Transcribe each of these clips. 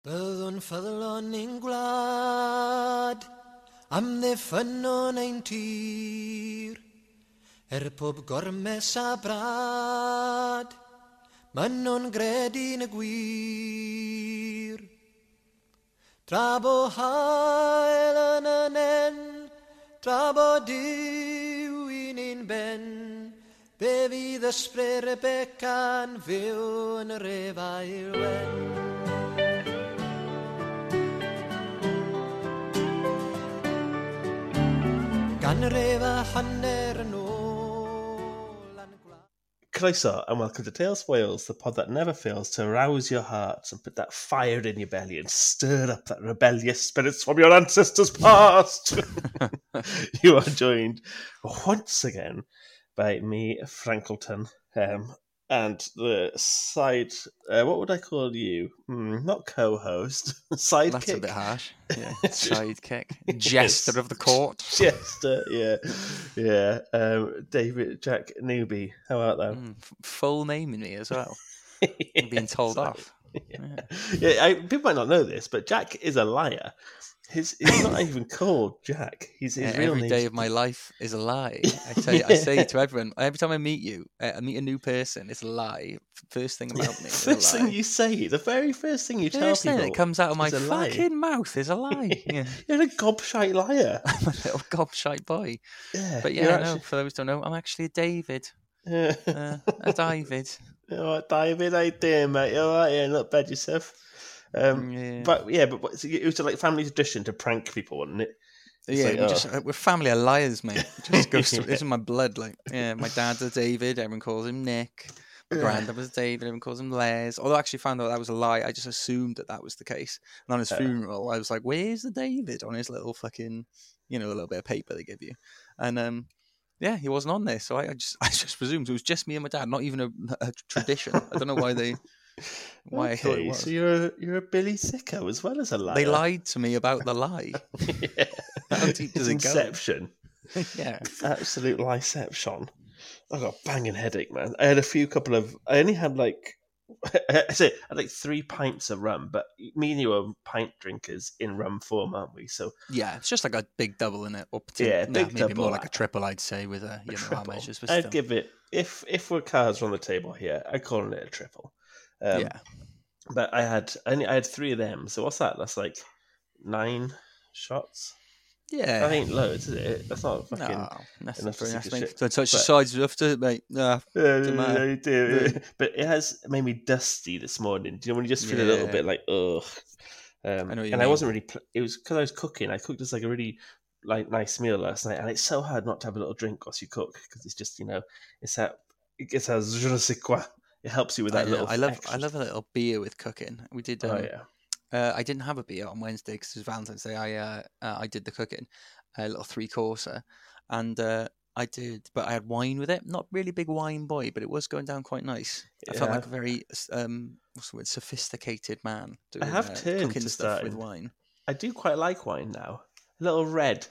Byddwn ffyddlon ein gwlad am ddiffynon ein tir. Er pob gormes a brad Ma'n nhw'n gredu'n y gwir. Tra bo hael yn y nen Tra bo diw i'n un ben Be fydd ysbryd Rebeca'n fyw yn yr efail wen. Croeso and welcome to Tales of Wales, the pod that never fails to arouse your hearts and put that fire in your belly and stir up that rebellious spirits from your ancestors past. you are joined once again by me, Frankleton, um, and the side. Uh, what would I call you? Hmm, not co-host, sidekick. That's a bit harsh. Yeah. Sidekick. Jester of the court. Jester, yeah, yeah. Um, David Jack Newby. How about that? Mm, full naming me as well. I'm being told off. Yeah, yeah I, people might not know this, but Jack is a liar. His he's not even called Jack. He's his Yeah, real every day of my life is a lie. I say, I say to everyone, every time I meet you, uh, I meet a new person, it's a lie. First thing about me First thing you say, the very first thing you tell First thing people that comes out of my is a lie. fucking mouth is a lie. Yeah. You're a gobshite liar. I'm a little gobshite boy. Yeah, But yeah, no, actually- for those who don't know, I'm actually a David. Yeah. Uh, a David. All right, David, how you doing, mate? You all right? Yeah, not bad yourself. Um, Yeah. But yeah, but it was like family tradition to prank people, wasn't it? It's yeah, like, we oh. just, uh, we're family of liars, mate. Just goes through, it's in my blood. Like, yeah, my dad's a David. Everyone calls him Nick. My Yeah. granddad was David. Everyone calls him Les. Although I actually found out that was a lie. I just assumed that that was the case. And on his Uh. funeral, I was like, "Where's the David?" On his little fucking, you know, a little bit of paper they give you. And um, yeah, he wasn't on there. So I, I just, I just presumed it was just me and my dad. Not even a, a tradition. I don't know why they, why I thought it Okay, was. so you're a, you're a Billy Sicko as well as a liar. They lied to me about the lie. yeah. How deep does It's it go? Inception. yeah. Absolute liception. I got a banging headache, man. I had a few couple of. I only had like. I say I had like three pints of rum, but me and you are pint drinkers in rum form, aren't we? So Yeah, it's just like a big double in it. Or Yeah, nah, big maybe double. more like a triple, I'd say, with a you know our triple. measures. I'd still. give it if if we're cards on the table here, I'd call it a triple. Um, yeah, But I had I, only, I had three of them. So what's that? That's like nine shots. yeah. That ain't loads, is it? That's not fucking. no, that's enough not to very sink nice, mate. ship. Don't touch the sides of it, mate. Nah. Yeah, yeah, you do. Yeah. But it has made me dusty this morning. Do you know when you just feel a little bit like ugh? Um, I know and I wasn't really. Pl- it was because I was cooking. I cooked us like a really like nice meal last night, and it's so hard not to have a little drink whilst you cook because it's just you know it's that it gets a je ne sais quoi. It helps you with that know, little. I love, extra- I love a little beer with cooking. We did. Um, Oh yeah. uh, I didn't have a beer on Wednesday because it was Valentine's Day. I, uh, uh, I did the cooking, a little three courser, and uh, I did, but I had wine with it. Not really big wine boy, but it was going down quite nice. I felt like a very um, what's the word, sophisticated man. Doing, have uh, turned cooking to stuff with wine. I do quite like wine now. A little red,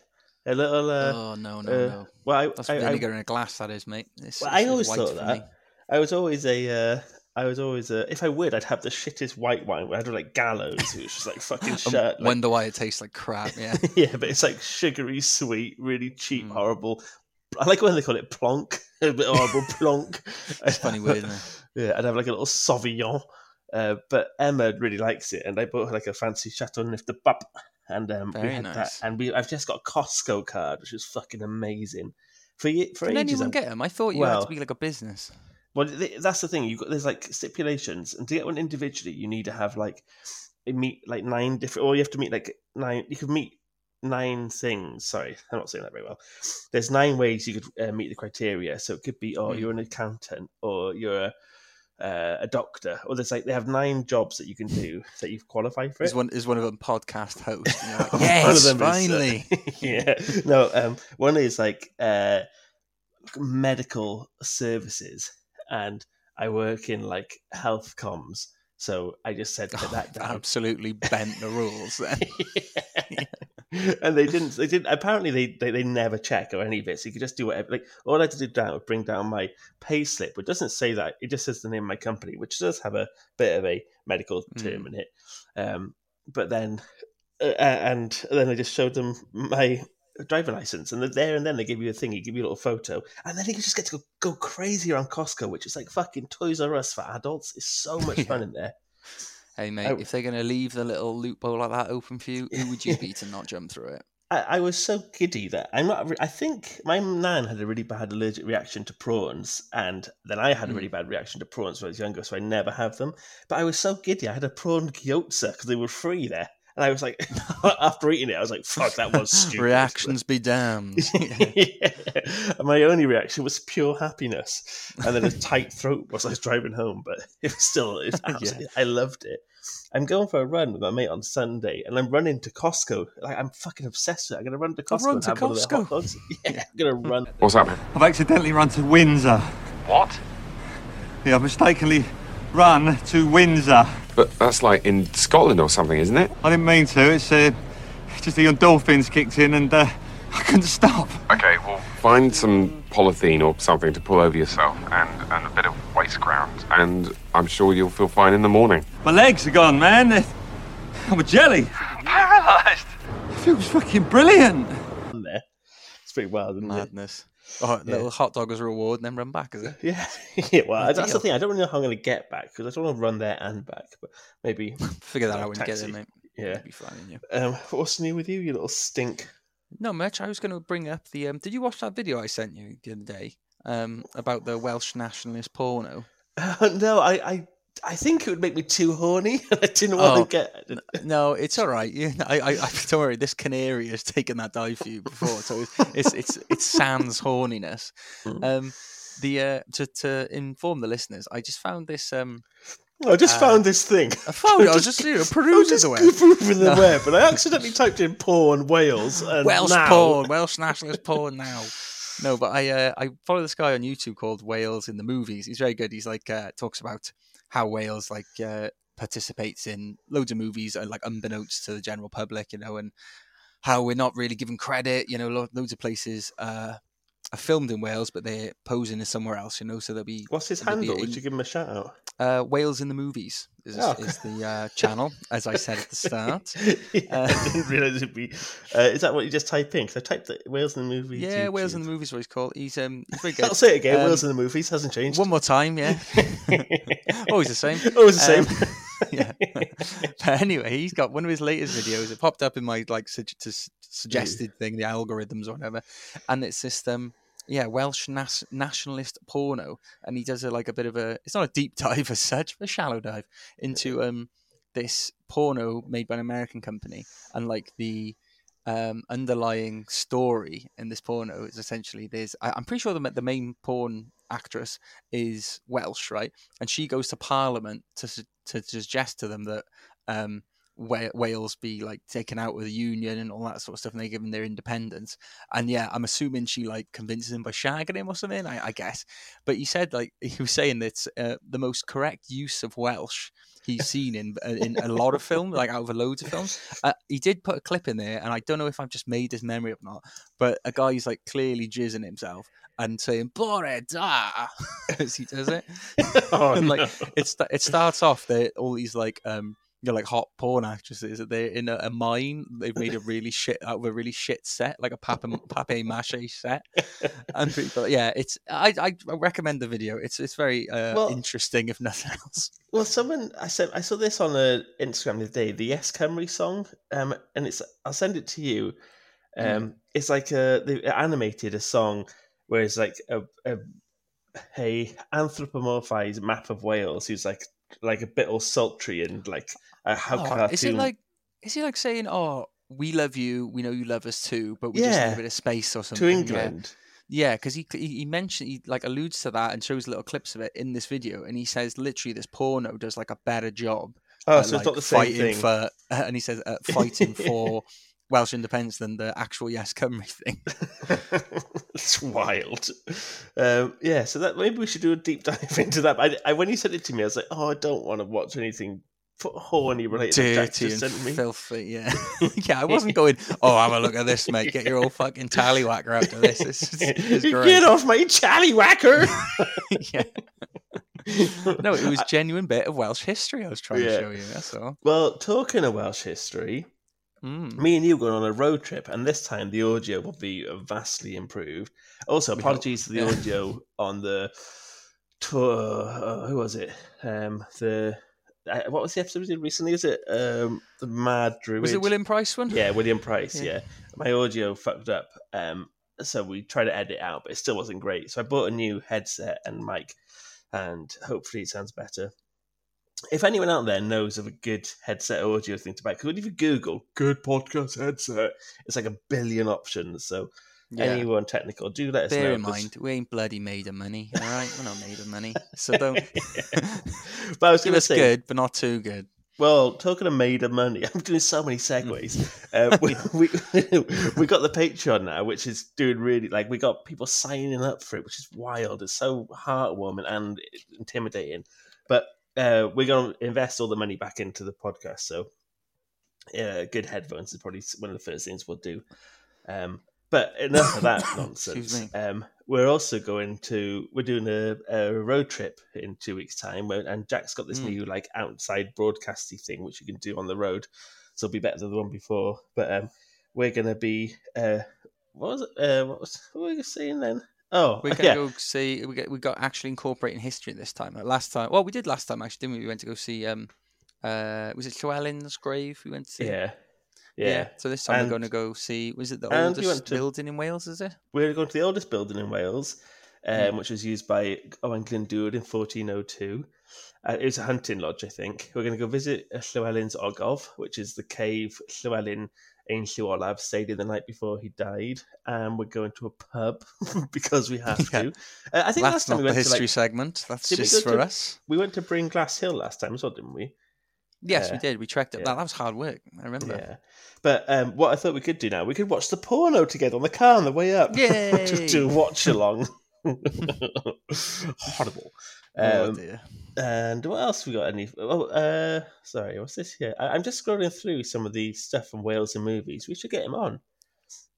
a little. Uh, oh no, no, uh, no! Well, I, That's I, I, vinegar in a glass. That is, mate. This, Well, this I always thought that. me. I was always a. Uh, I was always a. If I would, I'd have the shittest white wine. Where I'd have like gallows, which was like fucking shit. Like, Wonder why it tastes like crap. Yeah, yeah, but it's like sugary, sweet, really cheap, Mm. horrible. I like when they call it plonk, a bit horrible plonk. it's funny word. Isn't it? Yeah, I'd have like a little Sauvignon. Uh, but Emma really likes it, and I bought her like a fancy Chateau Neuf de Pape, and um, we Very had that. And we, I've just got a Costco card, which is fucking amazing. For for Can ages, anyone I'm- get them? I thought you had to be like a business. Well, th- that's the thing. You got there's like stipulations, and to get one individually, you need to have like meet like nine different, or you have to meet like nine. You could meet nine things. Sorry, I'm not saying that very well. There's nine ways you could uh, meet the criteria. So it could be, oh, Hmm. you're an accountant, or you're a uh, a doctor, or there's like they have nine jobs that you can do that you've qualified for it. Is one is one of them podcast host? And you're like, One of yes, them is, uh, finally. yeah. No, um, one is like uh, medical services, and I work in like health comms. So I just said Oh, that down. absolutely bent the rules. Then. and they didn't. They didn't. Apparently, they, they they never check or any of it. So you could just do whatever. Like all I had to do down was bring down my pay slip. It doesn't say that. It just says the name of my company, which does have a bit of a medical term Mm. in it. Um, but then, uh, and then I just showed them my driving license, and then there and then they give you a thing. You give you a little photo, and then you just get to go, go crazy around Costco, which is like fucking Toys R Us for adults. It's so much fun in there. Hey mate, I- if they're gonna leave the little loophole like that open for you, who would you be to not jump through it? I, I was so giddy that I'm not. I think my nan had a really bad allergic reaction to prawns, and then I had a Mm. really bad reaction to prawns when I was younger, so I never have them. But I was so giddy, I had a prawn gyoza because they were free there, and I was like, after eating it, I was like, "Fuck, that was stupid." Reactions be damned. Yeah. yeah. And my only reaction was pure happiness, and then a tight throat whilst I was driving home. But it was still, it was Yeah. absolutely, I loved it. I'm going for a run with my mate on Sunday, and I'm running to Costco. Like I'm fucking obsessed with it. I'm gonna run to Costco run to have one of their hot Costco? Yeah, I'm gonna run. What's up, man? I've accidentally run to Windsor. What? Yeah, I've mistakenly run to Windsor. But that's like in Scotland or something, isn't it? I didn't mean to. It's uh, just the dolphins kicked in and uh, I couldn't stop. Okay, well, find some polythene or something to pull over yourself and, and a bit of waste ground, and I'm sure you'll feel fine in the morning. My legs are gone, man. I'm a jelly. Paralysed. It feels fucking brilliant. on there. It's pretty wild, isn't it? Madness. Oh, little hot dog as a reward and then run back, is it? Yeah, yeah. Well, that's the thing. I don't really know how I'm going to get back because I don't want to run there and back. But maybe, Figure that out when you get taxi. there, mate. yeah. Be fine, you. Um, what's new with you, you little stink? No, much. I was going to bring up the. Um, did you watch that video I sent you the other day um, about the Welsh nationalist porno? Uh, no, I, I, I think it would make me too horny. I didn't want Oh, to get. No, it's all right. You, I, I, I, don't worry. This canary has taken that dive for you before, so it's it's it's, it's sans horniness. Mm. Um, the uh, to to inform the listeners, I just found this. Um, I just Uh, found this thing. I found it. I was just you know, perusing just the web. goofing the No. web, and I accidentally typed in porn Wales. And Welsh now, porn, Welsh nationalist porn now. No, but I uh, I follow this guy on YouTube called Wales in the movies. He's very good. He's like uh, talks about how Wales like uh, participates in loads of movies, uh, like unbeknownst to the general public, you know, and how we're not really given credit. You know, lo- loads of places uh, are filmed in Wales, but they're posing as somewhere else. You know, so there'll be What's his handle? Would you give him a shout out? uh, Wales in the movies is, Oh. is the uh, channel, as I said at the start. yeah, Uh, I didn't realize it'd be. Uh, is that what you just type in? Because I typed the Wales in the movies. Yeah, Wales in the movies, what he's called. He's um, he's very good. I'll say it again. Um, Wales in the movies hasn't changed. One more time, yeah. Always the same. Always the same. Um, yeah. but anyway, he's got one of his latest videos. It popped up in my like to s- suggested thing, the algorithms or whatever, and it's this um yeah Welsh nas- nationalist porno, and he does a like a bit of a it's not a deep dive as such, but a shallow dive into um this porno made by an American company, and like the um, underlying story in this porno is essentially there's I, I'm pretty sure the, the main porn actress is Welsh, right? And she goes to Parliament to to suggest to them that um, Wales be like taken out with the union and all that sort of stuff, and they give them their independence. And yeah, I'm assuming she like convinces him by shagging him or something. I, I guess, but he said like he was saying that uh, the most correct use of Welsh he's seen in uh, in a lot of films, like out of loads of films. Uh, he did put a clip in there, and I don't know if I've just made this memory up or not, but a guy guy's like clearly jizzing himself and saying "Bore da" as he does it. oh, and like no. it, it starts off that all these like um you know, like hot porn actresses they're in a, a mine. They've made a really shit out of a really shit set, like a pape mache set. And people, yeah, it's I, I recommend the video. It's it's very uh, Well- interesting, if nothing else. Well, someone I said I saw this on uh, Instagram the other day, the Yes Cymru song, um, and it's I'll send it to you. Mm. Um, it's like a they animated a song where it's like a a, a anthropomorphized map of Wales who's like like a bit all sultry and like a how Oh, cartoon. is it like is he like saying, "Oh, we love you, we know you love us too, but we just need a bit of space or something"? Yeah. England? Yeah, because he, he he mentioned he like alludes to that and shows little clips of it in this video, and he says literally this porno does like a better job. Oh, at, so like, it's not the same fighting thing. for, and he says uh, fighting for Welsh independence than the actual Yes Cymru thing. it's wild. Um, yeah, so that maybe we should do a deep dive into that. I, I when you sent it to me, I was like, oh, I don't want to watch anything horny related dirty and sent me. filthy. Yeah, yeah. I wasn't going. Oh, have a look at this, mate. Get your old fucking tallywhacker out of this. This is, this is great. Get off my challywhacker! yeah. No, it was genuine bit of Welsh history I was trying Yeah. to show you. That's all. well, talking of Welsh history, Mm. me and you were going on a road trip, and this time the audio will be vastly improved. Also, apologies for the audio on the tour. Uh, who was it? Um, the uh, what was the episode we did recently? Is it um, the Mad Druid? Was it William Price one? Yeah, William Price. Yeah. Yeah. my audio fucked up. Um, so we tried to edit it out, but it still wasn't great. So I bought a new headset and mic, and hopefully it sounds better. If anyone out there knows of a good headset audio thing to buy, because if you Google "good podcast headset," it's like a billion options. So Yeah. anyone technical, do let us Bear know. in 'cause- mind, we ain't bloody made of money. All right, we're not made of money, so don't but I was give going to us say, good, but not too good. Well, talking of made of money, I'm doing so many segues. uh, we, we we got the Patreon now, which is doing really like we got people signing up for it, which is wild. It's so heartwarming and intimidating. But uh, we're going to invest all the money back into the podcast. So, uh, good headphones is probably one of the first things we'll do. Um, but enough of that nonsense. Um, we're also going to we're doing a, a road trip in two weeks' time, and Jack's got this Mm. new like outside broadcasty thing which you can do on the road, so it'll be better than the one before. But um, we're gonna be uh, what was it? Uh, what was what were you saying then? Oh, We're gonna go see. We got we got actually incorporating history this time. Like last time, well, we did last time actually, didn't we? We went to go see. Um, uh, was it Llewellyn's grave? We went to see. yeah, yeah. So this time And- we're going to go see. Was it the oldest to- building in Wales? Is it? We're going to the oldest building in Wales, um, Mm. which was used by Owen Glyndŵr in 1402. Uh, it was a hunting lodge, I think. We're going to go visit Llewellyn's Ogof, which is the cave Llewellyn Olaf stayed in the night before he died. And we're going to a pub because we have Yeah. to. Uh, I think That's last time we the went history to like, segment. That's just for to- us. we went to Bryn Glas Hill last time as well, didn't we? Yes, we did. We trekked up yeah. that. That was hard work. I remember. Yeah. But um, what I thought we could do now, we could watch the porno together on the car on the way up. Yay! Just do watch along. Horrible. oh Um, dear. And what else we got? Any? Oh, uh, sorry, what's this here? I, I'm just scrolling through some of the stuff from Wales and movies. We should get him on.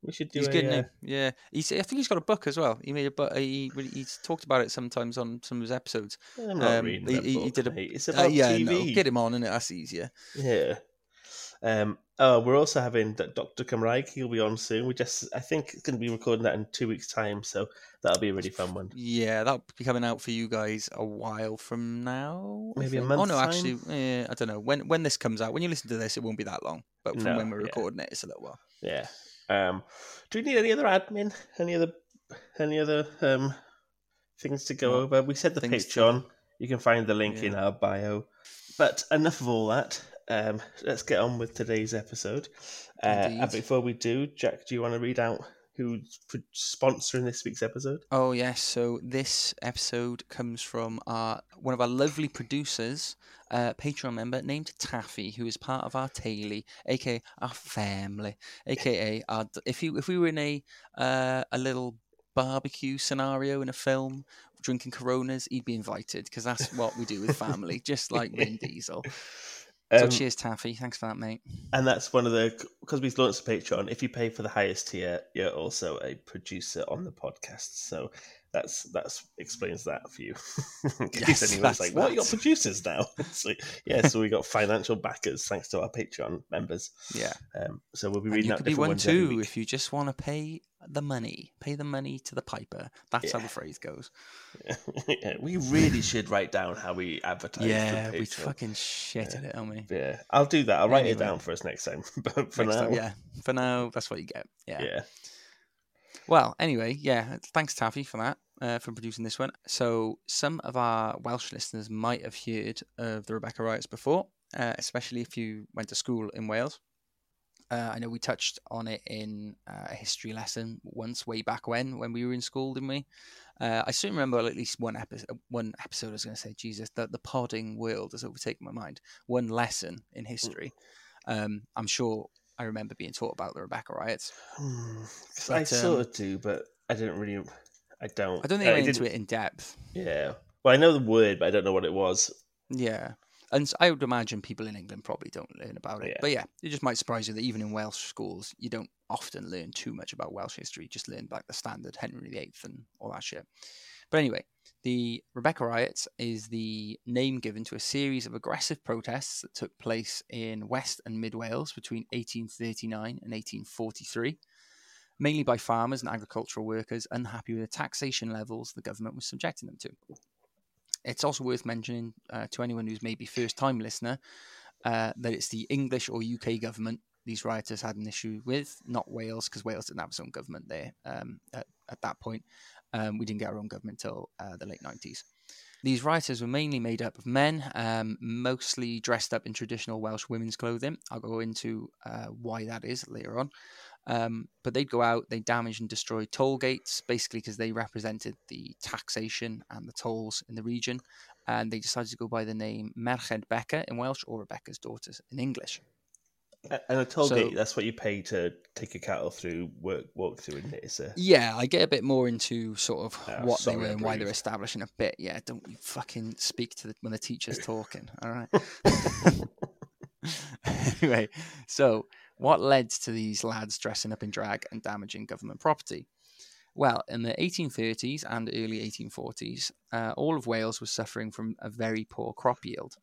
We should do. He's a, good, uh, he? Yeah, he's. I think he's got a book as well. He made a book. He he's talked about it sometimes on some of his episodes. I'm not Um, reading he- that he- he book, did a- mate. It's Uh, yeah, TV. no, get him on, and that's easier. Yeah. Um, oh, we're also having Dr. Cymraeg. He'll be on soon. We just, I think, it's going to be recording that in two weeks' time, so that'll be a really fun one. Yeah, that'll be coming out for you guys a while from now. Maybe a think. Oh no, time? actually, I don't know when when this comes out. When you listen to this, it won't be that long. But from No, when we're yeah. recording it, it's a little while. Yeah. Um, do we need any other admin? Any other, any other um things to go over? We said the things to- Patreon. You can find the link in our bio. But enough of all that. Um, let's get on with today's episode. Uh, and before we do, Jack, do you want to read out who's sponsoring this week's episode? Oh yes, so this episode comes from our one of our lovely producers, uh, Patreon member named Taffy, who is part of our Taily, aka our family, aka our. If you if we were in a uh, a little barbecue scenario in a film, drinking Coronas, he'd be invited because that's what we do with family, just like Vin Diesel. So Um, cheers, Taffy. Thanks for that, mate. and that's one of the because we've launched a Patreon. If you pay for the highest tier, you're also a producer on the podcast. So that's that's explains that for you. In case Yes, anyone's that's like, "What? You got producers now?" Like, yeah, so we got financial backers thanks to our Patreon members. Yeah. Um, so we'll be And reading you out could be one too if you just want to pay the money. Pay the money to the piper. That's how the phrase goes. yeah, we really should write down how we advertise. Yeah, we fucking shit at it, aren't we? Yeah, I'll do that. I'll write it down for us next time. but for Next now, time, yeah. For now, that's what you get. Yeah. yeah. Well, anyway, yeah. Thanks, Taffy, for that, uh, for producing this one. So, some of our Welsh listeners might have heard of the Rebecca riots before, uh, especially if you went to school in Wales. Uh, I know we touched on it in uh, a history lesson once, way back when, when we were in school, didn't we? Uh, I still remember at least one episode. One episode. I was going to say, Jesus, the, the podding world has overtaken my mind. One lesson in history. Um, I'm sure I remember being taught about the Rebecca riots. Hmm, 'cause I But, sort um, of do, but I didn't really. I don't. I don't think I went into it in depth. Yeah. Well, I know the word, but I don't know what it was. Yeah. and I would imagine people in England probably don't learn about it. Yeah. But yeah, it just might surprise you that even in Welsh schools, you don't often learn too much about Welsh history. You just learn like the standard Henry VIII and all that shit. But anyway, the Rebecca riots is the name given to a series of aggressive protests that took place in West and Mid Wales between 1839 and 1843, mainly by farmers and agricultural workers unhappy with the taxation levels the government was subjecting them to. It's also worth mentioning uh, to anyone who's maybe first time listener uh, that it's the English or UK government these rioters had an issue with, not Wales, because Wales didn't have its own government there um, at, at that point. Um, we didn't get our own government until uh, the late 90s. These rioters were mainly made up of men, um, mostly dressed up in traditional Welsh women's clothing. I'll go into uh, why that is later on. Um, but they'd go out, they damage and destroy toll gates, basically because they represented the taxation and the tolls in the region. And they decided to go by the name Merched Beca in Welsh or Rebecca's daughters in English. And a toll So- that's what you pay to take your cattle through, work, walk through, isn't it? It's a, Yeah, I get a bit more into sort of Ah, what they sorry, were and why they're establishing a bit. Yeah, don't you fucking speak to the, when the teacher's talking. All right. anyway, so what led to these lads dressing up in drag and damaging government property? Well, in the 1830s and early 1840s, uh, all of Wales was suffering from a very poor crop yield.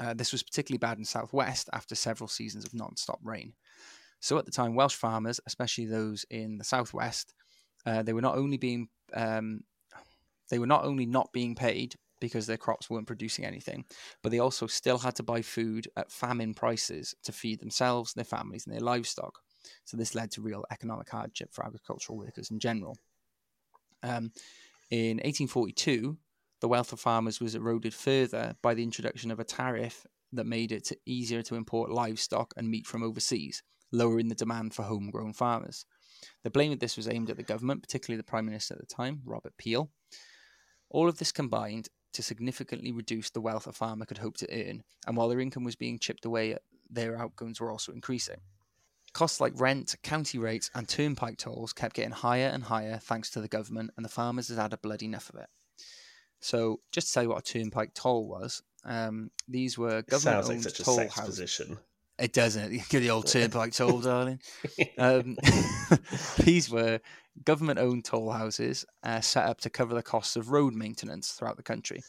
Uh, this was particularly bad in southwest after several seasons of non-stop rain. So at the time, Welsh farmers, especially those in the southwest, uh, they were not only being um, they were not only not being paid because their crops weren't producing anything, but they also still had to buy food at famine prices to feed themselves, their families, and their livestock. So this led to real economic hardship for agricultural workers in general. Um, in 1842, the wealth of farmers was eroded further by the introduction of a tariff that made it easier to import livestock and meat from overseas, lowering the demand for homegrown farmers. The blame of this was aimed at the government, particularly the Prime Minister at the time, Robert Peel. All of this combined to significantly reduce the wealth a farmer could hope to earn, and while their income was being chipped away, their outgoings were also increasing. Costs like rent, county rates, and turnpike tolls kept getting higher and higher thanks to the government, and the farmers had had a bloody enough of it. So, just to tell you what a turnpike toll was, um, these were it sounds like government-owned such a toll sex houses. position. It doesn't. Get the old turnpike toll, darling. Um, these were government owned toll houses uh, set up to cover the costs of road maintenance throughout the country.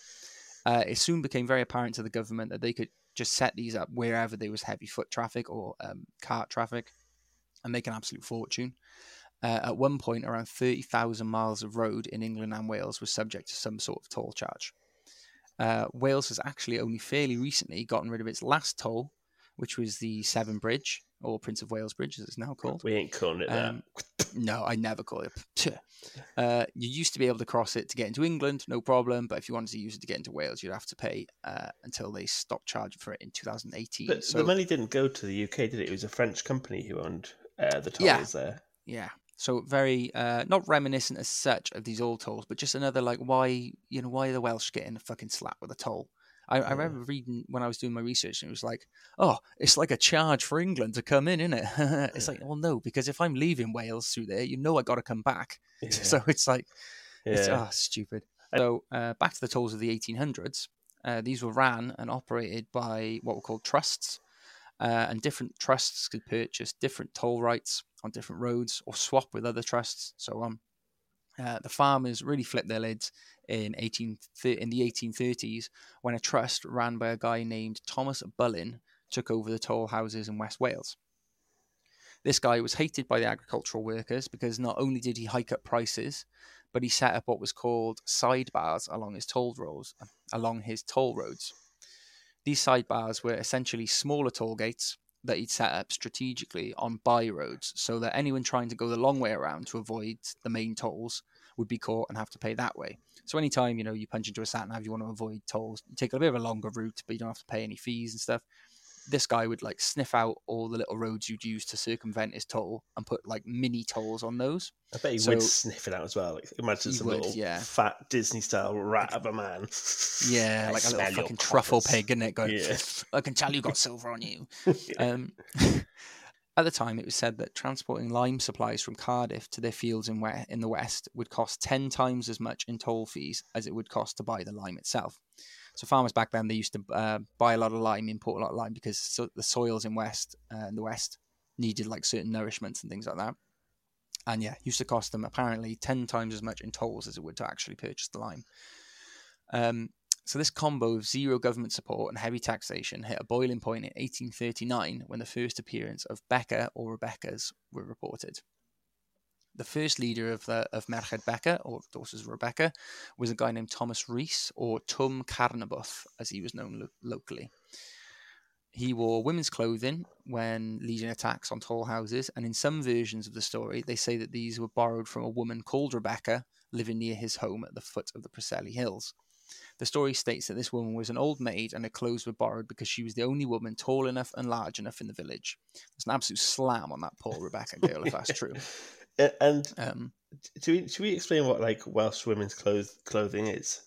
Uh, it soon became very apparent to the government that they could just set these up wherever there was heavy foot traffic or um, cart traffic and make an absolute fortune. Uh, at one point, around 30,000 miles of road in England and Wales was subject to some sort of toll charge. Uh, Wales has actually only fairly recently gotten rid of its last toll, which was the Severn Bridge, or Prince of Wales Bridge, as it's now called. We ain't calling it that. Um, no, I never call it. Uh, you used to be able to cross it to get into England, no problem. But if you wanted to use it to get into Wales, you'd have to pay uh, until they stopped charging for it in 2018. But so the money didn't go to the UK, did it? It was a French company who owned uh, the tolls Yeah. there. yeah, so very uh, not reminiscent as such of these old tolls, but just another like why you know why are the Welsh getting a fucking slap with a toll? I, I remember reading when I was doing my research, and it was like, oh, it's like a charge for England to come in, isn't it? it's like, well, no, because if I'm leaving Wales through there, you know I got to come back. Yeah. So it's like It's Yeah. ah, stupid. So uh, back to the tolls of the 1800s. Uh, these were ran and operated by what were called trusts, uh, and different trusts could purchase different toll rights on different roads or swap with other trusts, so on. Uh, the farmers really flipped their lids in 18 in the 1830s when a trust ran by a guy named Thomas Bullin took over the toll houses in West Wales. This guy was hated by the agricultural workers because not only did he hike up prices, but he set up what was called sidebars along his toll roads, along his toll roads. These sidebars were essentially smaller toll gates that he'd set up strategically on by roads, so that anyone trying to go the long way around to avoid the main tolls would be caught and have to pay that way. So anytime you know you punch into a sat nav, you want to avoid tolls, you take a bit of a longer route, but you don't have to pay any fees and stuff. This guy would like sniff out all the little roads you'd use to circumvent his toll and put like mini tolls on those. I bet he So- would sniff it out as well. Like, imagine some would, little yeah. fat Disney style rat of a man. Yeah, like a little fucking truffle pig, isn't it? Going, Yeah. I can tell you got silver on you. Um, at the time, it was said that transporting lime supplies from Cardiff to their fields in, we- in the west would cost 10 times as much in toll fees as it would cost to buy the lime itself. So farmers back then they used to uh, buy a lot of lime, import a lot of lime because so the soils in west uh, in the west needed like certain nourishments and things like that. And yeah, used to cost them apparently ten times as much in tolls as it would to actually purchase the lime. Um, so this combo of zero government support and heavy taxation hit a boiling point in 1839 when the first appearance of Becca or Rebecca's were reported. The first leader of the of Merched Beca, or daughters Rebecca, was a guy named Thomas Rees, or Twm Carnabwth, as he was known lo- locally. He wore women's clothing when leading attacks on toll houses, and in some versions of the story, they say that these were borrowed from a woman called Rebecca living near his home at the foot of the Preseli Hills. The story states that this woman was an old maid and her clothes were borrowed because she was the only woman tall enough and large enough in the village. It's an absolute slam on that poor Rebecca girl, if that's true. Uh, And Um, do we, should we explain what like Welsh women's clothes clothing is?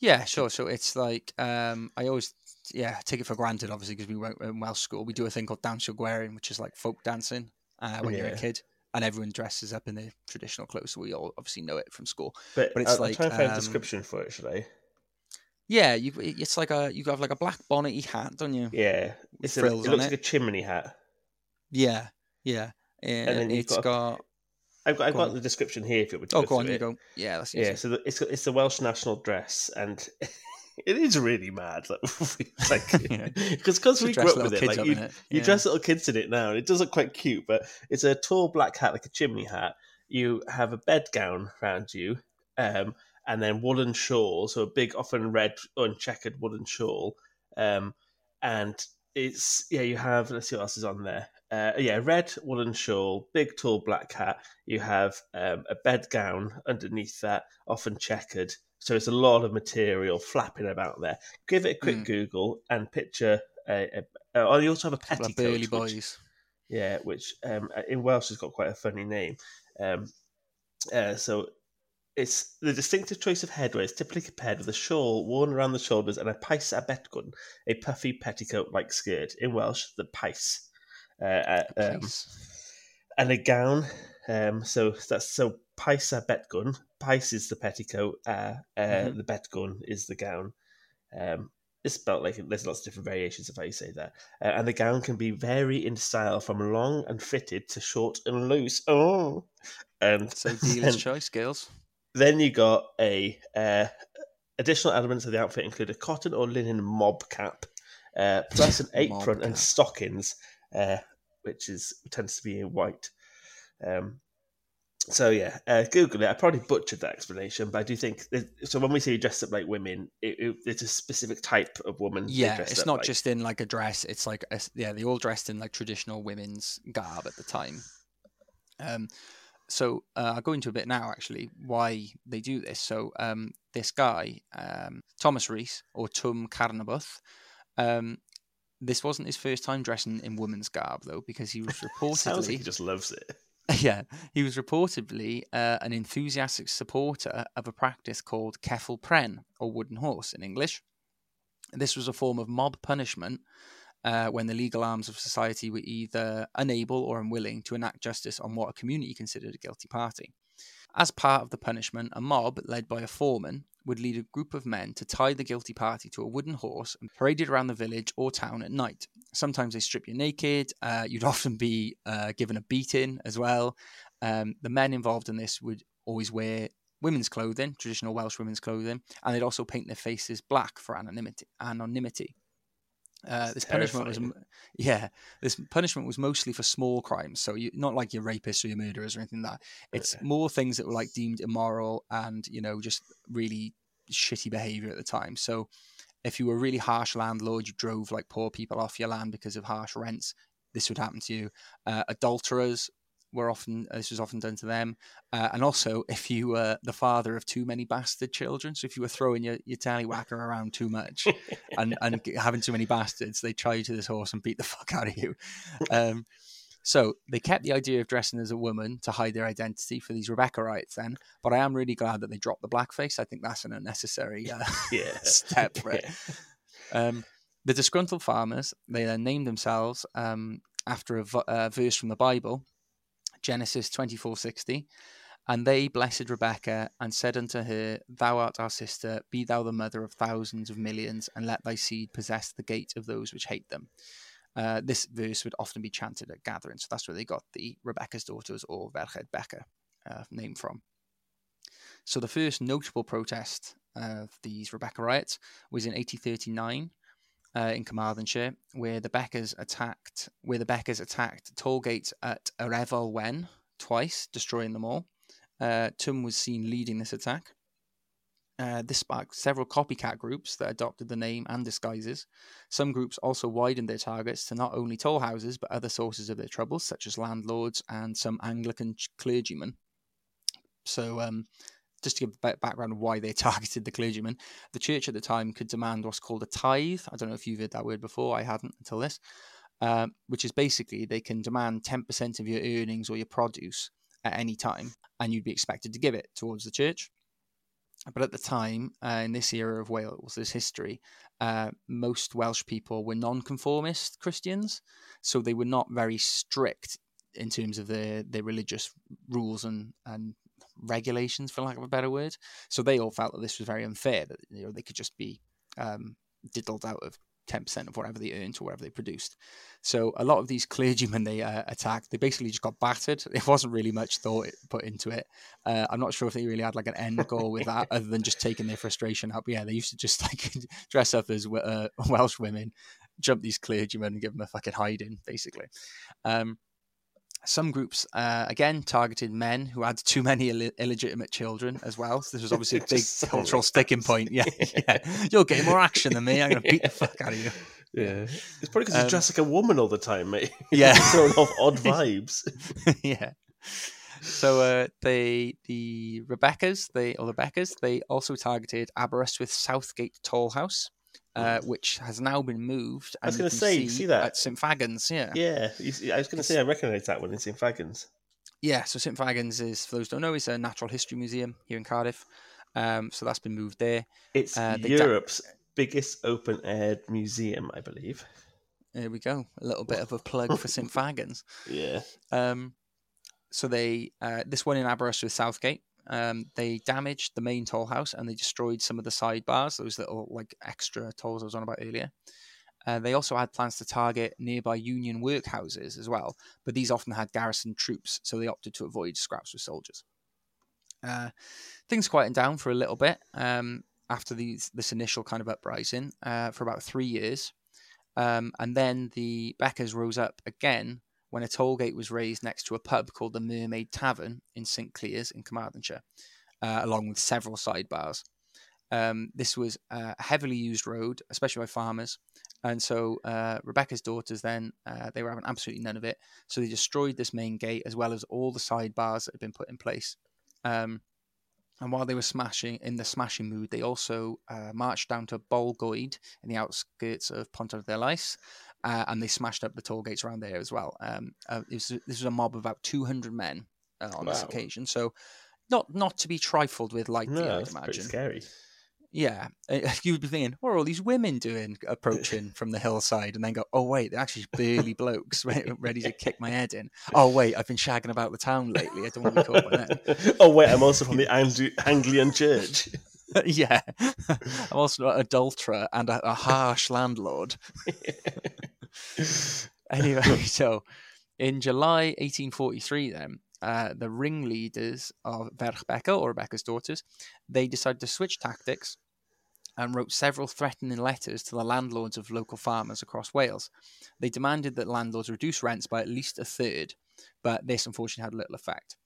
yeah, sure. So it's like um, I always, yeah, take it for granted, obviously, because we went in Welsh school. We do a thing called Dawns Gwerin, which is like folk dancing uh, when you're a kid, and everyone dresses up in their traditional clothes. So we all obviously know it from school. But, But it's I'll, like, I'll try and find a um, description for it. Should I? Yeah, you it's like a you have like a black bonnety hat, don't you? Yeah, it's a, it looks on like a chimney hat. Yeah, yeah. And then it's got got. I've got, I've Go got on. the description here. If you would Oh, go on, you it. go. Yeah, that's Yeah, so the, it's it's the Welsh national dress, and it is really mad. Like, Yeah. because because we grew up with it, like you, it, you dress little kids in it now, and it does look quite cute. But it's a tall black hat, like a chimney hat. You have a bed gown around you, um, and then woolen shawl, so a big, often red, uncheckered woolen shawl, um, and it's yeah. You have let's see what else is on there. Uh, yeah, red woolen shawl, big tall black hat. You have um, a bed gown underneath that, often checkered. So it's a lot of material flapping about there. Give it a quick Mm. Google and picture. A, a, oh, you also have a petticoat. burly which- boys. yeah, which um, in Welsh has got quite a funny name. Um, uh, so it's the distinctive choice of headwear is typically paired with a shawl worn around the shoulders and a pais a betgwn, a puffy petticoat-like skirt. In Welsh, the pais. Uh, um, and a gown. Um, so that's so pais a betgwn. Pais is the petticoat. Uh, uh, Mhm. The betgwn is the gown. Um, it's spelled like there's lots of different variations of how you say that. Uh, and the gown can be vary in style from long and fitted to short and loose. Oh, and So dealer's choice, girls. then you got a uh, additional elements of the outfit include a cotton or linen mob cap, uh, plus an apron and stockings, uh, which is tends to be in white. Um, so yeah, uh, Google it. I probably butchered that explanation, but I do think that, so. When we say dressed up like women, it, it, it's a specific type of woman. Yeah, it's not like. just in like a dress. It's like a, yeah, they all dressed in like traditional women's garb at the time. Um, so uh, I'll go into a bit now actually why they do this. So um, this guy, um, Thomas Rees or Twm Carnabwth, um, this wasn't his first time dressing in women's garb though, because he was Sounds like reportedly he just loves it. yeah, he was reportedly uh, an enthusiastic supporter of a practice called Ceffyl Pren, or wooden horse in English. This was a form of mob punishment uh, when the legal arms of society were either unable or unwilling to enact justice on what a community considered a guilty party. As part of the punishment, a mob, led by a foreman, would lead a group of men to tie the guilty party to a wooden horse and parade it around the village or town at night. Sometimes they strip you naked. Uh, you'd often be uh, given a beating as well. Um, the men involved in this would always wear women's clothing, traditional Welsh women's clothing, and they'd also paint their faces black for anonymity. Anonymity. Uh, this punishment was, yeah, this punishment was mostly for small crimes. So you, not like your rapists or your murderers or anything like that. It's more things that were like deemed immoral and you know just really shitty behavior at the time. So if you were a really harsh landlord, you drove like poor people off your land because of harsh rents. This would happen to you. Uh, adulterers were often this was often done to them, uh, and also if you were the father of too many bastard children. So if you were throwing your your tallywhacker around too much and and having too many bastards, they tie you to this horse and beat the fuck out of you. Um, so they kept the idea of dressing as a woman to hide their identity for these Rebeccaites then, but I am really glad that they dropped the blackface. I think that's an unnecessary uh, Yeah. step for it. Yeah. Um, the disgruntled farmers, they then named themselves um, after a v- uh, verse from the Bible, Genesis 24:60. And they blessed Rebekah and said unto her, Thou art our sister, be thou the mother of thousands of millions, and let thy seed possess the gate of those which hate them. Uh, this verse would often be chanted at gatherings, so that's where they got the Rebecca's daughters or Verched Becca uh, name from. So the first notable protest of these Rebecca riots was in 1839 uh, in Carmarthenshire, where the Beccas attacked where the Beccas attacked toll gates at yr Efail Wen twice, destroying them all. Uh, Twm was seen leading this attack. Uh, this sparked several copycat groups that adopted the name and disguises. Some groups also widened their targets to not only toll houses but other sources of their troubles, such as landlords and some Anglican clergymen. So, um, just to give a background of why they targeted the clergymen, the church at the time could demand what's called a tithe. I don't know if you've heard that word before. I hadn't until this, uh, which is basically they can demand 10% of your earnings or your produce at any time, and you'd be expected to give it towards the church. But at the time, uh, in this era of Wales, this history, uh, most Welsh people were non-conformist Christians, so they were not very strict in terms of their, their religious rules and, and regulations, for lack of a better word. So they all felt that this was very unfair, that you know, they could just be um, diddled out of 10% of whatever they earned or whatever they produced. So a lot of these clergymen they uh, attacked, they basically just got battered. It wasn't really much thought put into it. Uh, I'm not sure if they really had like an end goal with that other than just taking their frustration out. Yeah, they used to just like dress up as uh, Welsh women, jump these clergymen and give them a fucking hiding, basically. Um, some groups, uh, again, targeted men who had too many Ill- illegitimate children as well. So this was obviously a big cultural sticking point. Yeah, yeah. You're getting more action than me. I'm going to beat the fuck out of you. Yeah. It's probably because um, he's dressed like a woman all the time, mate. Yeah. throwing off odd vibes. yeah. So uh, they the Rebecca's, they or the Beccas, they also targeted Aberystwyth Southgate Toll House uh, which has now been moved. I was going to say, see, see that at St Fagans, yeah. Yeah, I was going to say I recognise that one in St Fagans. Yeah, so St Fagans is, for those who don't know, is a natural history museum here in Cardiff. Um, so that's been moved there. It's uh, Europe's da- biggest open air museum, I believe. There we go. A little bit of a plug for St Fagans. Yeah. Um, so they uh, this one in Aberystwyth Southgate um, they damaged the main toll house and they destroyed some of the sidebars, those little like extra tolls I was on about earlier. Uh, they also had plans to target nearby Union workhouses as well, but these often had garrison troops, so they opted to avoid scraps with soldiers. Uh, things quietened down for a little bit um, after these, this initial kind of uprising uh, for about three years. Um, and then the Beccas rose up again when a toll gate was raised next to a pub called the Mermaid Tavern in St Clears in Carmarthenshire, uh, along with several sidebars. Um, this was a heavily used road, especially by farmers. And so uh, Rebecca's daughters then, uh, they were having absolutely none of it. So they destroyed this main gate as well as all the sidebars that had been put in place. Um, and while they were smashing in the smashing mood, they also uh, marched down to Bolgoed in the outskirts of Pontarddulais uh, and they smashed up the toll gates around there as well. Um, uh, was, this was a mob of about 200 men uh, on wow. this occasion, so not not to be trifled with lightly, no, I'd imagine. scary. Yeah, you would be thinking, what are all these women doing approaching from the hillside? And then go, oh, wait, they're actually burly blokes ready to kick my head in. Oh, wait, I've been shagging about the town lately. I don't want to be caught by that. oh, wait, I'm also from the Anglian Church. yeah, I'm also an adulterer and a, a harsh landlord. anyway, so in July 1843, then uh, the ringleaders of Verchbecca or Rebecca's daughters, they decided to switch tactics and wrote several threatening letters to the landlords of local farmers across Wales. They demanded that landlords reduce rents by at least a third, but this unfortunately had little effect.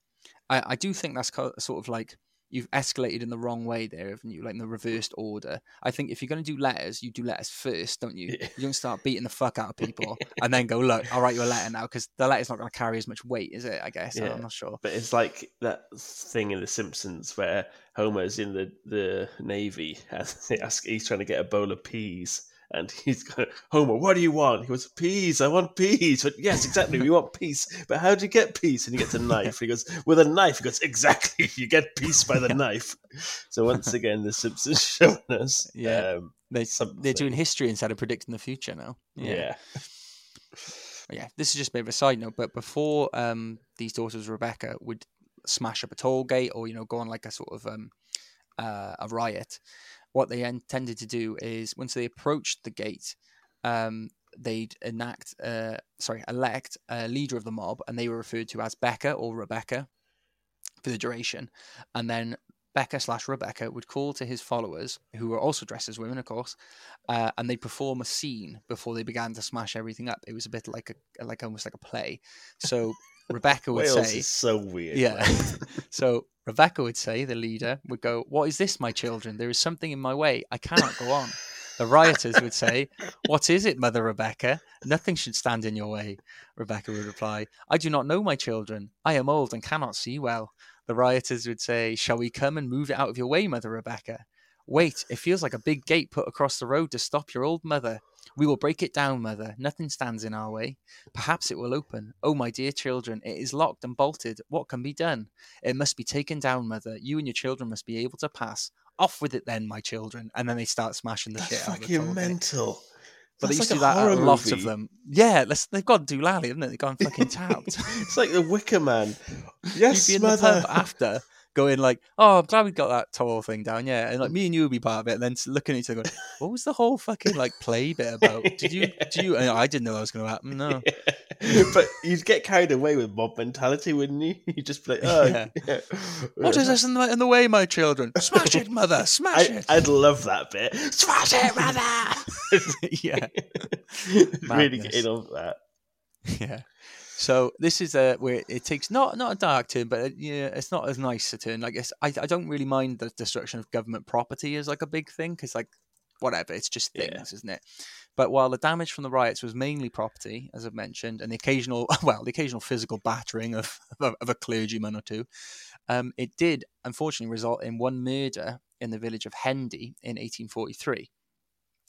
I, I do think that's sort of like you've escalated in the wrong way there, haven't you? Like in the reversed order. I think if you're going to do letters, you do letters first, don't you? Yeah. You don't start beating the fuck out of people and then go, look, I'll write you a letter now because the letter's not going to carry as much weight, is it? I guess. Yeah. I'm not sure. But it's like that thing in The Simpsons where Homer's in the, the Navy and he's trying to get a bowl of peas and he's going, Homer, what do you want? He goes, peace. I want peace. But yes, exactly. We want peace. But how do you get peace? And he gets a knife. He goes, with a knife. He goes, exactly. You get peace by the knife. So once again, the Simpsons showing us. Yeah. Um, they, they're doing history instead of predicting the future now. Yeah. yeah. yeah. This is just a bit of a side note, but before um, these daughters, Rebecca, would smash up a toll gate or you know go on like a sort of um, uh, a riot. What they intended to do is once they approached the gate, um, they'd enact, uh, sorry, elect a leader of the mob, and they were referred to as Becca or Rebecca for the duration. And then Becca slash Rebecca would call to his followers, who were also dressed as women, of course, uh, and they'd perform a scene before they began to smash everything up. It was a bit like a like almost like a play. So Rebecca would Wales say, is so weird. yeah. so Rebecca would say, the leader would go, What is this, my children? There is something in my way. I cannot go on. The rioters would say, What is it, Mother Rebecca? Nothing should stand in your way. Rebecca would reply, I do not know, my children. I am old and cannot see well. The rioters would say, Shall we come and move it out of your way, Mother Rebecca? Wait, it feels like a big gate put across the road to stop your old mother. We will break it down, mother. Nothing stands in our way. Perhaps it will open. Oh, my dear children, it is locked and bolted. What can be done? It must be taken down, mother. You and your children must be able to pass. Off with it then, my children. And then they start smashing the That's shit out of the fucking mental. But they That's used to do like that a lot of them. Yeah, let's, they've got to do Lally, haven't they? They've gone fucking tapped. It's like the Wicker Man. Yes, You'd be in mother. the pub after going like, "Oh, I'm glad we got that toll thing down." Yeah, and like me and you would be part of it, and then looking at each other, going, "What was the whole fucking like play bit about? Did you? Do you? And I didn't know that was going to happen. No, but you'd get carried away with mob mentality, wouldn't you? You'd just be like, oh, Yeah. yeah. what is this in the, in the way, my children? Smash it, mother! Smash I, it! I'd love that bit. Smash it, mother! yeah, really getting on that. yeah. So this is uh, where it takes not not a dark turn, but uh, yeah, it's not as nice a turn. Like it's, I I don't really mind the destruction of government property as like a big thing because like whatever, it's just Yeah. things, isn't it? But while the damage from the riots was mainly property, as I've mentioned, and the occasional well, the occasional physical battering of of, of a clergyman or two, um, it did unfortunately result in one murder in the village of Hendy in 1843.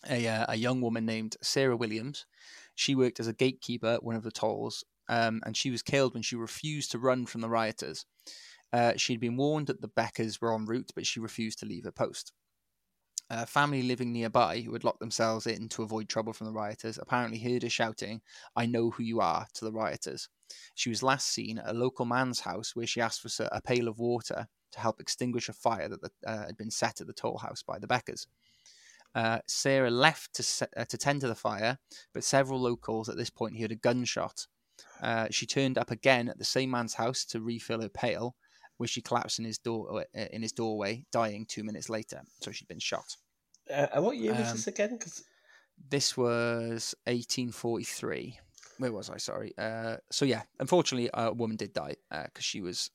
A, uh, a young woman named Sarah Williams. She worked as a gatekeeper at one of the tolls, um, and she was killed when she refused to run from the rioters. Uh, she'd been warned that the Beccas were en route, but she refused to leave her post. A family living nearby, who had locked themselves in to avoid trouble from the rioters, apparently heard her shouting, I know who you are, to the rioters. She was last seen at a local man's house where she asked for a pail of water to help extinguish a fire that the, uh, had been set at the toll house by the Beccas. Uh, Sarah left to, uh, to tend to the fire, but several locals at this point heard a gunshot. Uh, she turned up again at the same man's house to refill her pail, where she collapsed in his door uh, in his doorway, dying two minutes later. So she'd been shot. Uh, and what year was Um, this again? 'Cause- This was 1843. Where was I? Sorry. Uh, so yeah, unfortunately, a woman did die because she was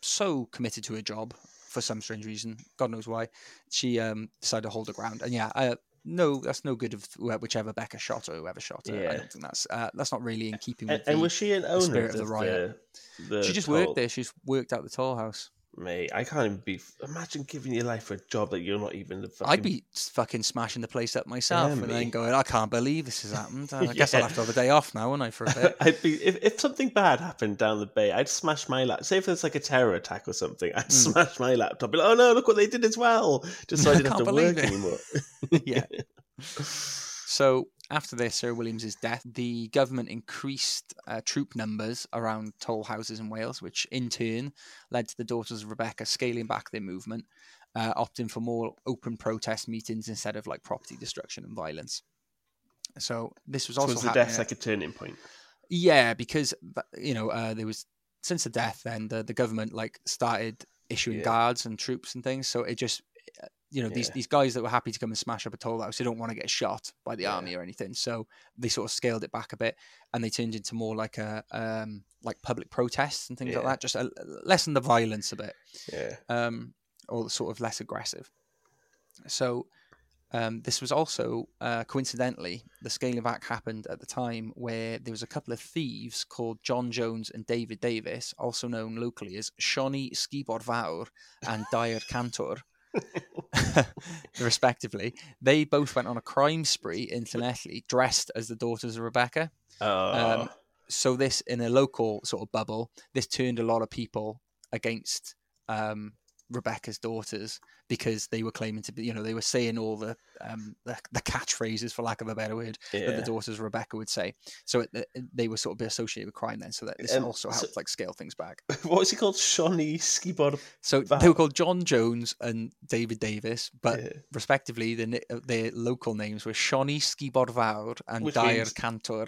so committed to her job for some strange reason. God knows why. She um, decided to hold her ground. And yeah, uh, no, that's no good of whichever Becca shot or whoever shot her. I don't think that's uh, that's not really in keeping with and the- was she an owner spirit of the, the riot. the she just toll? worked there. She's worked at the toll house. Mate, I can't even be. Imagine giving your life for a job that you're not even the fucking. I'd be fucking smashing the place up myself Yeah, and then going, I can't believe this has happened. I guess I'll Yeah. have to have a day off now, won't I, for a bit? I'd be if, if something bad happened down the bay, I'd smash my laptop. Say if there's like a terror attack or something, I'd Mm. smash my laptop. Be like, oh no, look what they did as well, just so I I didn't have to work it. anymore. yeah. So after this, Sir Williams's death, the government increased uh, troop numbers around toll houses in Wales, which in turn led to the daughters of Rebecca scaling back their movement, uh, opting for more open protest meetings instead of like property destruction and violence. So this was So also was the death at- like a turning point? yeah, because you know uh, there was since the death, then the, the government like started issuing Yeah. guards and troops and things. So it just uh, you know these Yeah. these guys that were happy to come and smash up a toll house, they don't want to get shot by the Yeah. army or anything. So they sort of scaled it back a bit, and they turned into more like a um, like public protests and things like that. Just a, lessen the violence a bit Yeah, um, or sort of less aggressive. So um, this was also uh, coincidentally the scaling back happened at the time where there was a couple of thieves called John Jones and David Davies, also known locally as Shawnee Sgubor Fawr and Dai'r Cantwr. respectively, they both went on a crime spree in Llanelli dressed as the daughters of Rebecca. oh, Um, so this in a local sort of bubble, this turned a lot of people against um, Rebecca's daughters because they were claiming to be, you know, they were saying all the um, the, the catchphrases, for lack of a better word, that the daughters of Rebecca would say. So it, they were sort of be associated with crime then. So that this Um, also so- helped like scale things back. what was he called? Shawnee Skibod. So they were called John Jones and David Davies, but Yeah. respectively, the, uh, their local names were Shawnee Sguborfawr and Which Dyer means- Cantor.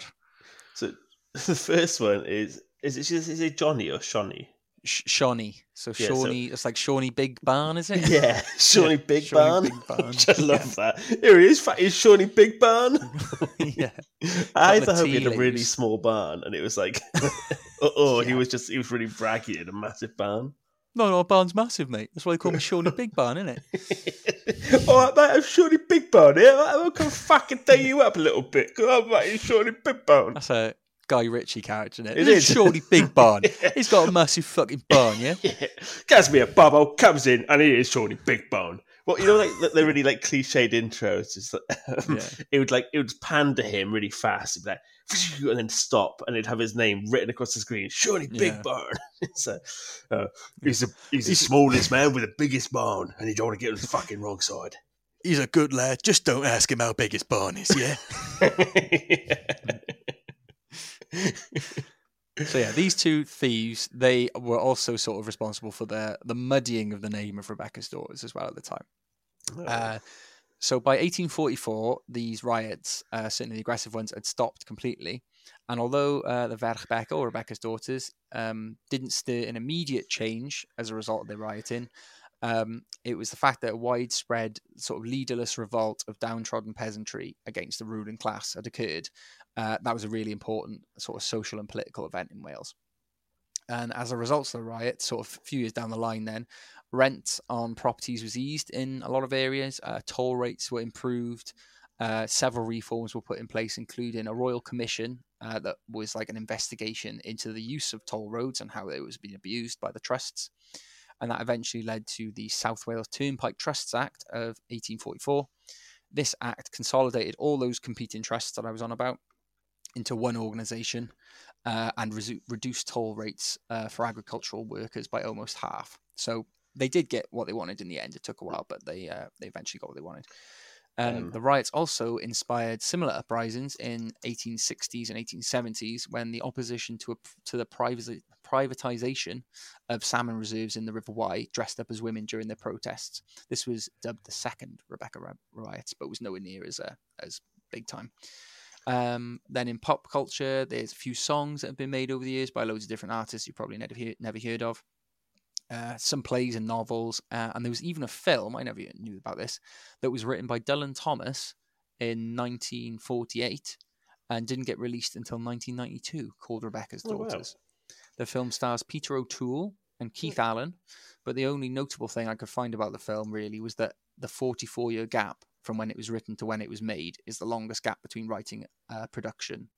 So the first one is is it is it Johnny or Shawnee? Sh- Shawnee. So Yeah, so- it's like Shawnee Big Barn, is it? Yeah, Shawnee Big Shawnee Barn. Big Barn, I love that. Here he is, fat is Shawnee Big Barn. yeah. I thought he had a really small barn, and it was like, oh, he was just he was really braggy in a massive barn. No, no, barn's massive, mate. That's why they call me Shawnee Big Barn, isn't it? All right, mate, I'm Shawnee Big Barn here. I'm gonna fucking day you up a little bit. Come on, mate, it's Shawnee Big Barn. That's a Guy Ritchie character, isn't it? It is. Shawnee Big Barn. He's got a massive fucking barn, yeah? Yeah. Casimir Bobo comes in and he is Shawnee Big Bone. Well, you know, like the, the really like cliched intros. Is that um, Yeah. it would like it would pan to him really fast, it'd be like, and then stop, and it'd have his name written across the screen. Shawnee Big Yeah. Bone. so, uh, he's a he's the smallest man with the biggest bone, and you don't want to get on the fucking wrong side. He's a good lad. Just don't ask him how big his barn is, yeah? So yeah, these two thieves, they were also sort of responsible for the the muddying of the name of Rebecca's daughters as well at the time. Uh, so by 1844, these riots, uh, certainly the aggressive ones, had stopped completely. And although uh, the Merched Beca, or Rebecca's daughters, um, didn't stir an immediate change as a result of the rioting, um, it was the fact that a widespread sort of leaderless revolt of downtrodden peasantry against the ruling class had occurred. Uh, that was a really important sort of social and political event in Wales. And as a result of the riot, sort of a few years down the line, then rent on properties was eased in a lot of areas. Uh, toll rates were improved. Uh, several reforms were put in place, including a royal commission uh, that was like an investigation into the use of toll roads and how they was being abused by the trusts. And that eventually led to the South Wales Turnpike Trusts Act of 1844. This act consolidated all those competing trusts that I was on about into one organisation uh, and reduced toll rates uh, for agricultural workers by almost half. So they did get what they wanted in the end. It took a while, but they uh, they eventually got what they wanted. Um, Um, the riots also inspired similar uprisings in 1860s and 1870s when the opposition to a, to the privati- privatization of salmon reserves in the River Wye dressed up as women during their protests. This was dubbed the second Rebecca riots, but was nowhere near as uh, as big time. Um, then in pop culture, there's a few songs that have been made over the years by loads of different artists you probably never hear, never heard of. Uh, some plays and novels, uh, and there was even a film I never knew about this that was written by Dylan Thomas in 1948 and didn't get released until 1992, called Rebecca's Oh, wow. Daughters. The film stars Peter O'Toole and Keith Allen, but the only notable thing I could find about the film really was that the 44 year gap from when it was written to when it was made is the longest gap between writing uh, production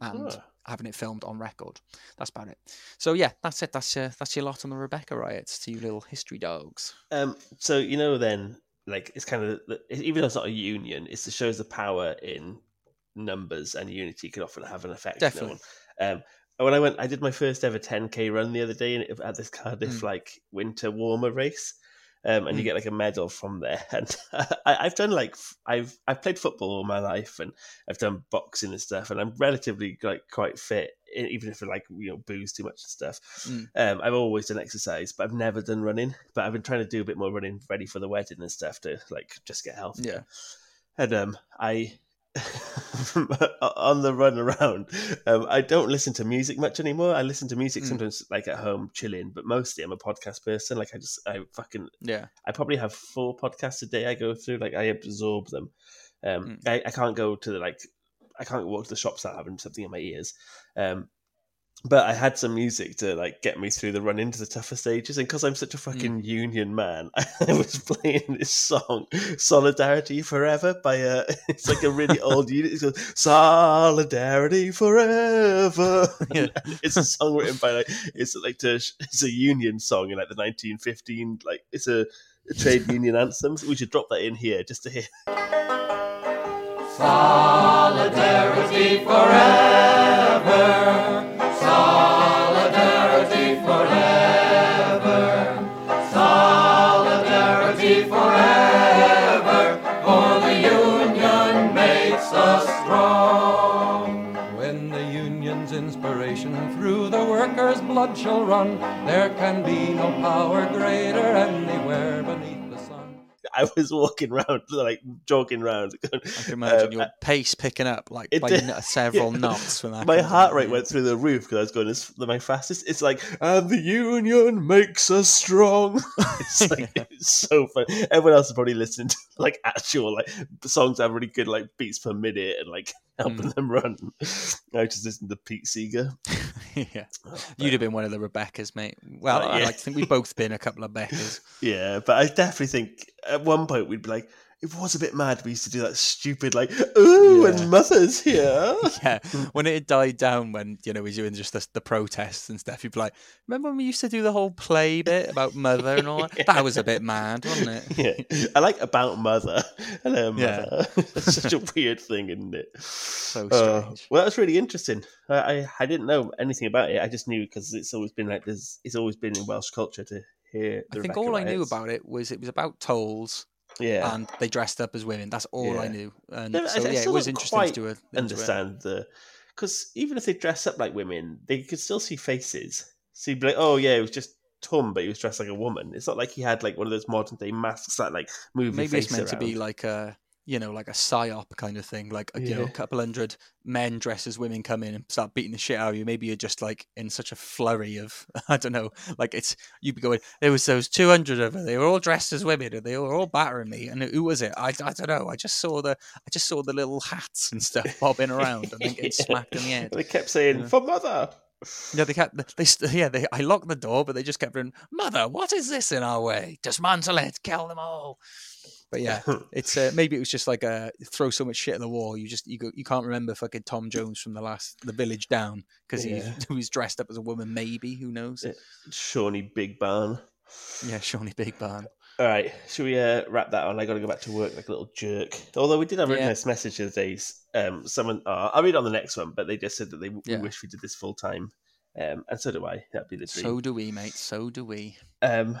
and Ah. having it filmed on record. That's about it. So yeah, that's it. That's uh, that's your lot on the Rebecca riots to you little history dogs. Um, so you know, then like it's kind of even though it's not a union, it shows the power in numbers and unity can often have an effect. on Definitely. Um, when I went, I did my first ever 10k run the other day, at this Cardiff Mm. like winter warmer race. Um, and you Mm. get like a medal from there. And I, I've done like I've I've played football all my life, and I've done boxing and stuff, and I'm relatively like quite fit, even if I like you know booze too much and stuff. Mm. Um, I've always done exercise, but I've never done running. But I've been trying to do a bit more running, ready for the wedding and stuff to like just get healthy. Yeah. And um, I on the run around, um, I don't listen to music much anymore. I listen to music Mm. sometimes like at home chilling, but mostly I'm a podcast person. Like I just I fucking Yeah. I probably have four podcasts a day I go through. Like I absorb them. Um, Mm. I, I can't go to the like I can't walk to the shops without having something in my ears. Um, but I had some music to like get me through the run into the tougher stages, and because I'm such a fucking union man, I was playing this song "Solidarity Forever" by uh, it's like a really old unit. It goes "Solidarity Forever." Yeah. it's a song written by like it's like to, it's a union song in like the 1915 like it's a, a trade union anthem. So We should drop that in here just to hear. Solidarity forever. Inspiration through the worker's blood shall run. There can be no power greater anywhere beneath the sun. I was walking around, like jogging around. I can imagine um, your pace picking up like by did- several yeah. knots from that. my heart rate went through the roof because I was going as my fastest. It's like, and the union makes us strong. it's like it's so fun. Everyone else is probably listening to like actual like songs that have really good like beats per minute and like helping Mm. them run. I just listened to Pete Seeger. yeah, you'd have been one of the Rebecca's, mate. Well, Uh, I yeah. like to think we've both been a couple of Beccas. Yeah, but I definitely think at one point we'd be like, it was a bit mad. We used to do that stupid like, ooh, Yeah. and mother's here. yeah, when it had died down, when you know we were doing just the, the protests and stuff, you'd be like, "Remember when we used to do the whole play bit about mother and all that? That was a bit mad, wasn't it?" yeah, I like about mother. Hello, Yeah. mother. That's such a weird thing, isn't it? So Uh, strange. well, that's really interesting. I, I I didn't know anything about it. I just knew because it's always been like there's it's always been in Welsh culture to hear. The I think all I knew about it was it was about tolls yeah, and they dressed up as women. That's all I knew. And No, so I yeah, it was interesting to do a, into it. understand the because even if they dress up like women, they could still see faces. So you'd be like, oh yeah, it was just Tom, but he was dressed like a woman. It's not like he had like one of those modern day masks that like move. Maybe it's meant to be like a you know like a psyop kind of thing. Like you know, a couple hundred men dressed as women come in and start beating the shit out of you. Maybe you're just like in such a flurry of I don't know. Like it's you'd be going. There was those two hundred of them. They were all dressed as women and they were all battering me. And who was it? I, I don't know. I just saw the I just saw the little hats and stuff bobbing around and then getting Yeah. smacked in the head. They kept saying Yeah. for mother. Yeah, they kept. They yeah. They. I locked the door, but they just kept going. Mother, what is this in our way? Dismantle it, kill them all. But yeah, it's uh, maybe it was just like a throw so much shit at the wall. You just you go, you can't remember fucking Tom Jones from the last the Village Down because Yeah. he, he was dressed up as a woman. Maybe who knows? Yeah. Shawnee Big Barn. Yeah, Shawnee Big Barn. All right, should we uh, wrap that on? I got to go back to work like a little jerk. Although we did have a Yeah. nice message the other days. Um, someone, uh, I'll read on the next one, but they just said that they Yeah. wish we did this full time. Um, and so do I. That'd be the dream. So do we, mate. So do we. Um,